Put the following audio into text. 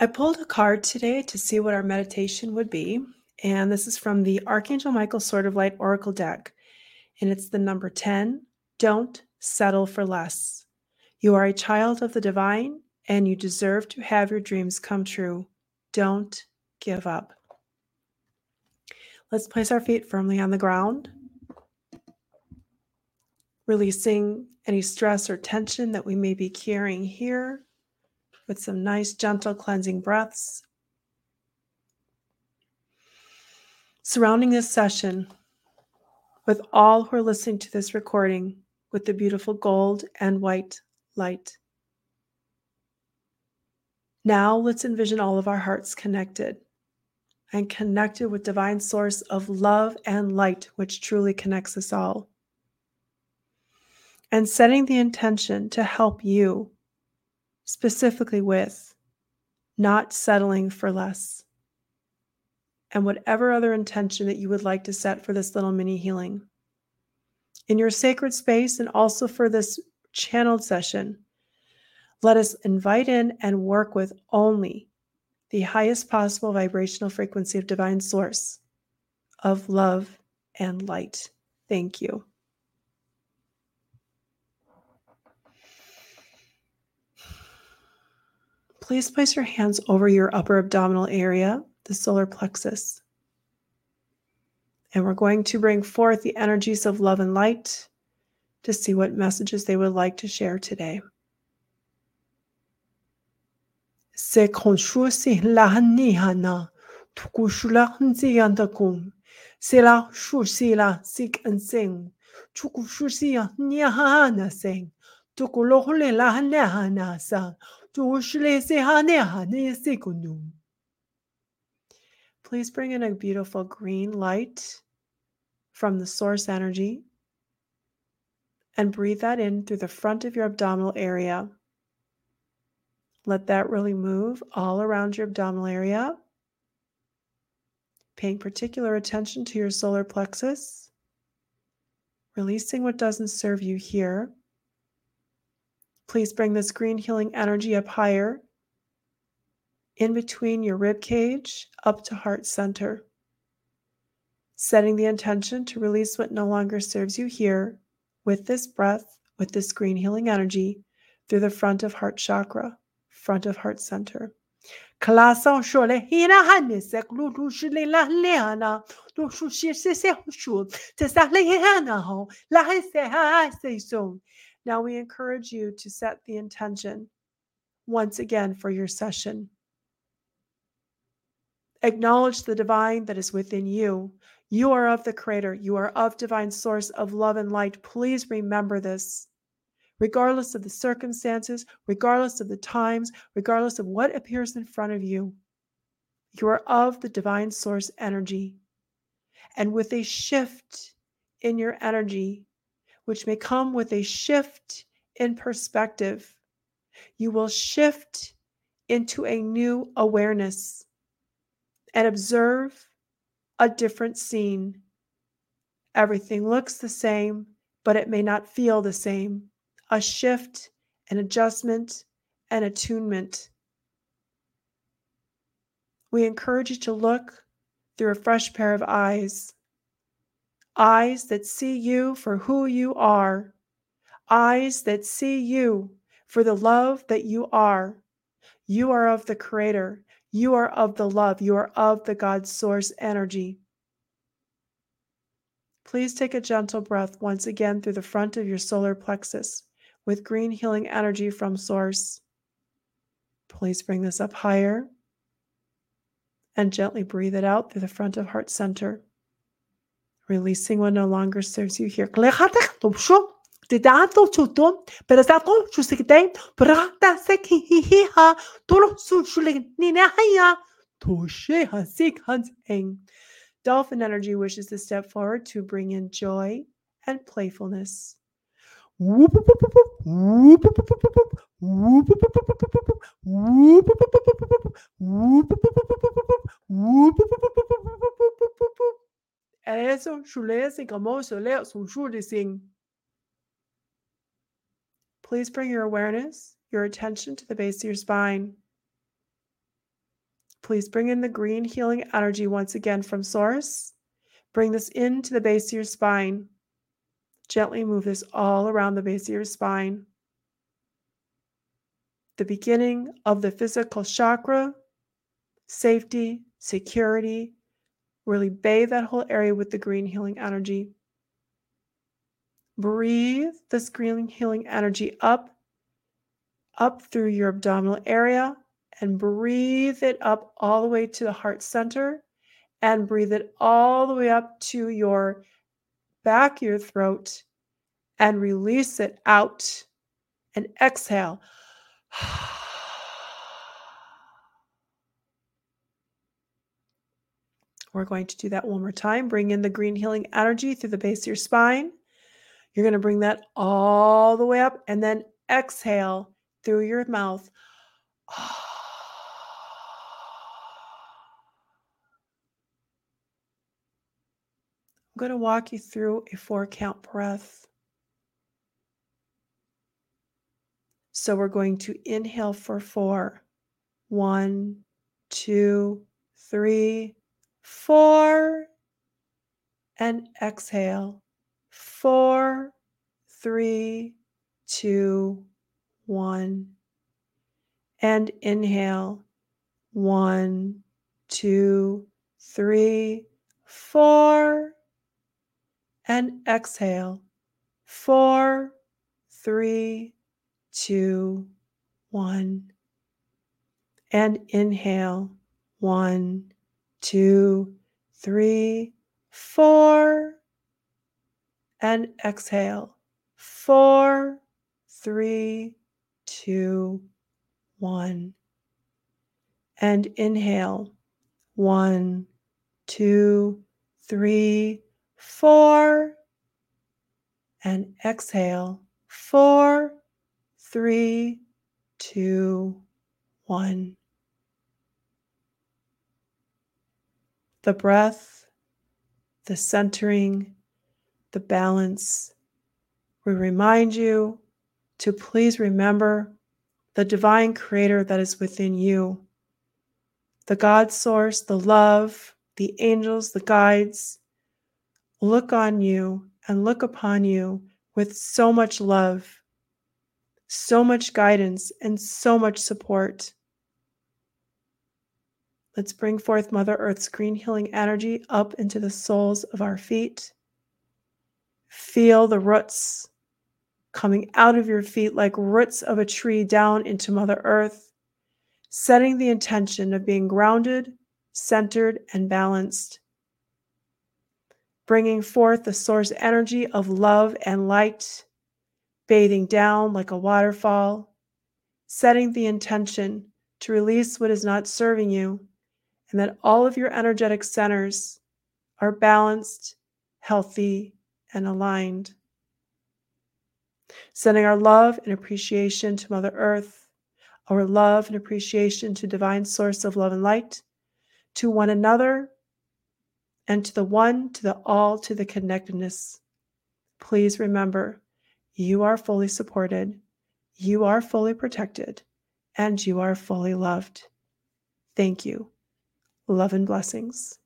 I pulled a card today to see what our meditation would be. And this is from the Archangel Michael Sword of Light Oracle deck. And it's the number 10 Don't settle for less. You are a child of the divine and you deserve to have your dreams come true. Don't give up. Let's place our feet firmly on the ground, releasing any stress or tension that we may be carrying here with some nice, gentle, cleansing breaths. Surrounding this session with all who are listening to this recording with the beautiful gold and white light. Now let's envision all of our hearts connected and connected with divine source of love and light which truly connects us all. And setting the intention to help you specifically with not settling for less. And whatever other intention that you would like to set for this little mini healing. In your sacred space and also for this channeled session, let us invite in and work with only the highest possible vibrational frequency of divine source of love and light. Thank you. Please place your hands over your upper abdominal area, the solar plexus. And we're going to bring forth the energies of love and light to see what messages they would like to share today. La sing, Please bring in a beautiful green light from the source energy and breathe that in through the front of your abdominal area. Let that really move all around your abdominal area. Paying particular attention to your solar plexus, releasing what doesn't serve you here. Please bring this green healing energy up higher, in between your rib cage, up to heart center. Setting the intention to release what no longer serves you here with this breath, with this green healing energy through the front of heart chakra, front of heart center. Kalasa shole now we encourage you to set the intention once again for your session. Acknowledge the divine that is within you. You are of the Creator. You are of divine source of love and light. Please remember this. Regardless of the circumstances, regardless of the times, regardless of what appears in front of you, you are of the divine source energy. And with a shift in your energy, which may come with a shift in perspective. You will shift into a new awareness and observe a different scene. Everything looks the same, but it may not feel the same. A shift, an adjustment, an attunement. We encourage you to look through a fresh pair of eyes eyes that see you for who you are, eyes that see you for the love that you are. You are of the Creator, you are of the love, you are of the God source energy. Please take a gentle breath once again through the front of your solar plexus with green healing energy from Source. Please bring this up higher and gently breathe it out through the front of Heart Center releasing what no longer serves you here. Dolphin energy wishes to step forward to bring in joy and playfulness. Please bring your awareness, your attention to the base of your spine. Please bring in the green healing energy once again from Source. Bring this into the base of your spine. Gently move this all around the base of your spine. The beginning of the physical chakra, safety, security. Really bathe that whole area with the green healing energy. Breathe this green healing energy up, up through your abdominal area, and breathe it up all the way to the heart center, and breathe it all the way up to your back your throat, and release it out. And exhale. We're going to do that one more time. Bring in the green healing energy through the base of your spine. You're going to bring that all the way up and then exhale through your mouth. I'm going to walk you through a four count breath. So we're going to inhale for four. One, two, three, four. And exhale. Four, three, two, one. And inhale. One, two, three, four. And exhale. Four, three, two, one. And inhale. One, two, three, four. And exhale. Four, three, two, one. And inhale. One, two, three, four. And exhale. Four, three, two, one. The breath, the centering, the balance. We remind you to please remember the divine creator that is within you, the God source, the love, the angels, the guides. Look on you and look upon you with so much love so much guidance and so much support. Let's bring forth Mother Earth's green healing energy up into the soles of our feet. Feel the roots coming out of your feet like roots of a tree down into Mother Earth, setting the intention of being grounded, centered, and balanced. Bringing forth the source energy of love and light bathing down like a waterfall, setting the intention to release what is not serving you, and that all of your energetic centers are balanced, healthy, and aligned. Sending our love and appreciation to Mother Earth, our love and appreciation to Divine Source of Love and Light, to one another, and to the one, to the all, to the connectedness. Please remember you are fully supported, you are fully protected, and you are fully loved. Thank you. Love and blessings.